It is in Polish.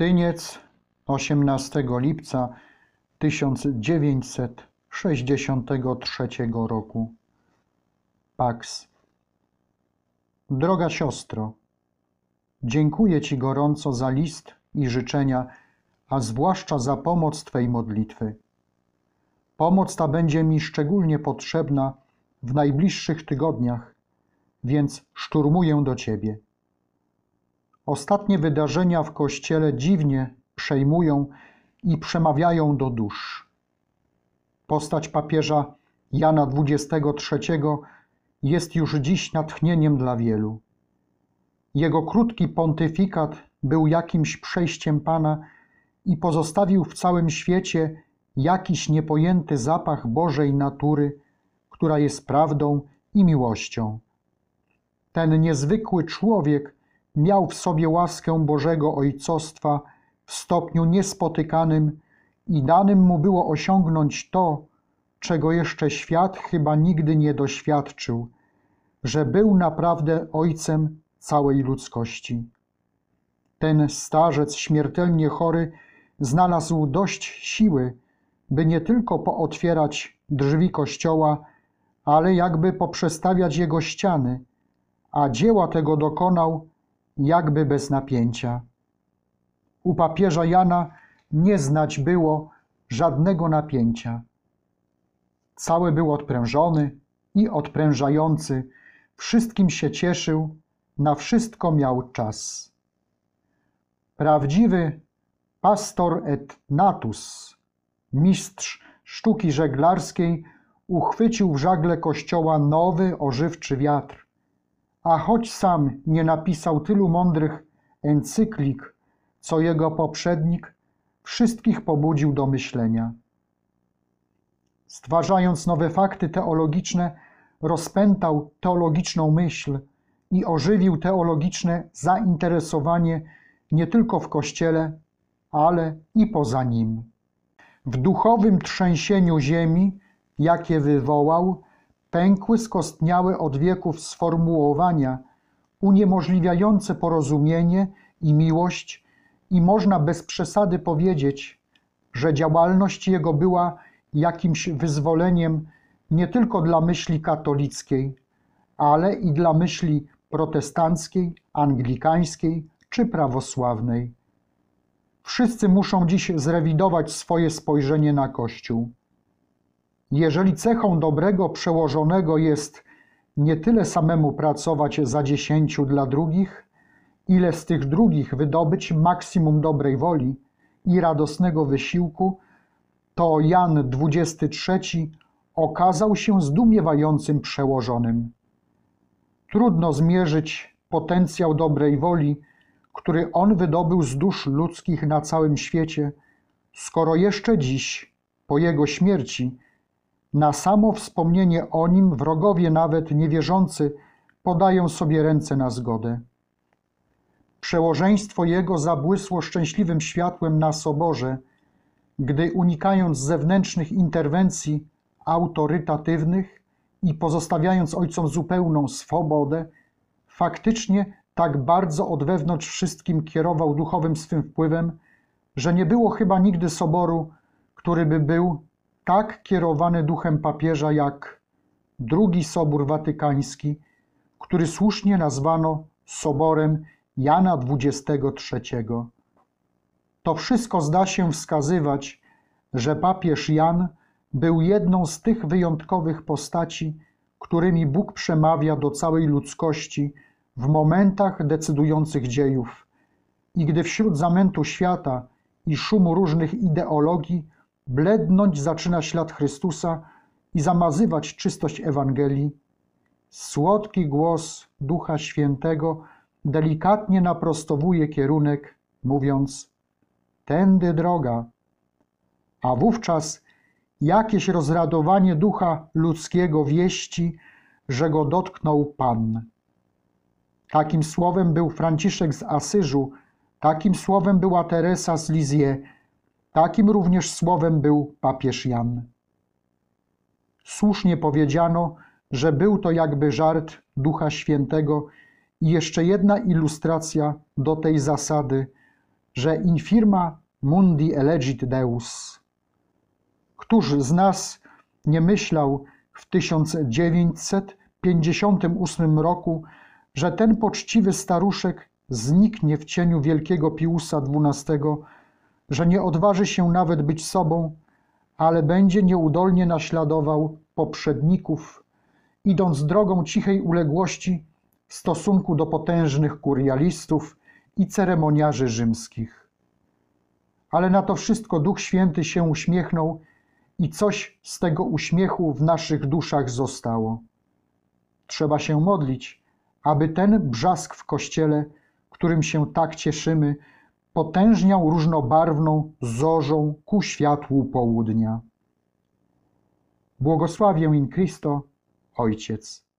Tyniec 18 lipca 1963 roku. Pax. Droga siostro, dziękuję Ci gorąco za list i życzenia, a zwłaszcza za pomoc Twej modlitwy. Pomoc ta będzie mi szczególnie potrzebna w najbliższych tygodniach, więc szturmuję do Ciebie. Ostatnie wydarzenia w Kościele dziwnie przejmują i przemawiają do dusz. Postać papieża Jana XXIII jest już dziś natchnieniem dla wielu. Jego krótki pontyfikat był jakimś przejściem Pana i pozostawił w całym świecie jakiś niepojęty zapach Bożej natury, która jest prawdą i miłością. Ten niezwykły człowiek miał w sobie łaskę Bożego Ojcostwa w stopniu niespotykanym i danym mu było osiągnąć to, czego jeszcze świat chyba nigdy nie doświadczył, że był naprawdę Ojcem całej ludzkości. Ten starzec śmiertelnie chory znalazł dość siły, by nie tylko pootwierać drzwi kościoła, ale jakby poprzestawiać jego ściany, a dzieła tego dokonał jakby bez napięcia. U papieża Jana nie znać było żadnego napięcia. Cały był odprężony i odprężający, wszystkim się cieszył, na wszystko miał czas. Prawdziwy pastor et natus, mistrz sztuki żeglarskiej, uchwycił w żagle kościoła nowy, ożywczy wiatr. A choć sam nie napisał tylu mądrych encyklik, co jego poprzednik, wszystkich pobudził do myślenia. Stwarzając nowe fakty teologiczne, rozpętał teologiczną myśl i ożywił teologiczne zainteresowanie nie tylko w Kościele, ale i poza nim. W duchowym trzęsieniu ziemi, jakie wywołał, pękły skostniałe od wieków sformułowania, uniemożliwiające porozumienie i miłość, i można bez przesady powiedzieć, że działalność jego była jakimś wyzwoleniem nie tylko dla myśli katolickiej, ale i dla myśli protestanckiej, anglikańskiej czy prawosławnej. Wszyscy muszą dziś zrewidować swoje spojrzenie na Kościół. Jeżeli cechą dobrego przełożonego jest nie tyle samemu pracować za dziesięciu dla drugich, ile z tych drugich wydobyć maksimum dobrej woli i radosnego wysiłku, to Jan XXIII okazał się zdumiewającym przełożonym. Trudno zmierzyć potencjał dobrej woli, który on wydobył z dusz ludzkich na całym świecie, skoro jeszcze dziś, po jego śmierci, na samo wspomnienie o nim wrogowie nawet niewierzący podają sobie ręce na zgodę. Przełożeństwo jego zabłysło szczęśliwym światłem na soborze, gdy unikając zewnętrznych interwencji autorytatywnych i pozostawiając ojcom zupełną swobodę, faktycznie tak bardzo od wewnątrz wszystkim kierował duchowym swym wpływem, że nie było chyba nigdy soboru, który by był tak kierowany duchem papieża jak drugi Sobór Watykański, który słusznie nazwano Soborem Jana XXIII. To wszystko zda się wskazywać, że papież Jan był jedną z tych wyjątkowych postaci, którymi Bóg przemawia do całej ludzkości w momentach decydujących dziejów i gdy wśród zamętu świata i szumu różnych ideologii blednąć zaczyna ślad Chrystusa i zamazywać czystość Ewangelii, słodki głos Ducha Świętego delikatnie naprostowuje kierunek, mówiąc: Tędy droga. A wówczas jakieś rozradowanie ducha ludzkiego wieści, że go dotknął Pan. Takim słowem był Franciszek z Asyżu, takim słowem była Teresa z Lizie, takim również słowem był papież Jan. Słusznie powiedziano, że był to jakby żart Ducha Świętego i jeszcze jedna ilustracja do tej zasady, że infirma mundi elegit Deus. Któż z nas nie myślał w 1958 roku, że ten poczciwy staruszek zniknie w cieniu wielkiego Piusa XII, że nie odważy się nawet być sobą, ale będzie nieudolnie naśladował poprzedników, idąc drogą cichej uległości w stosunku do potężnych kurialistów i ceremoniarzy rzymskich. Ale na to wszystko Duch Święty się uśmiechnął i coś z tego uśmiechu w naszych duszach zostało. Trzeba się modlić, aby ten brzask w kościele, którym się tak cieszymy, potężniał różnobarwną zorzą ku światłu południa. Błogosławię in Christo, Ojciec.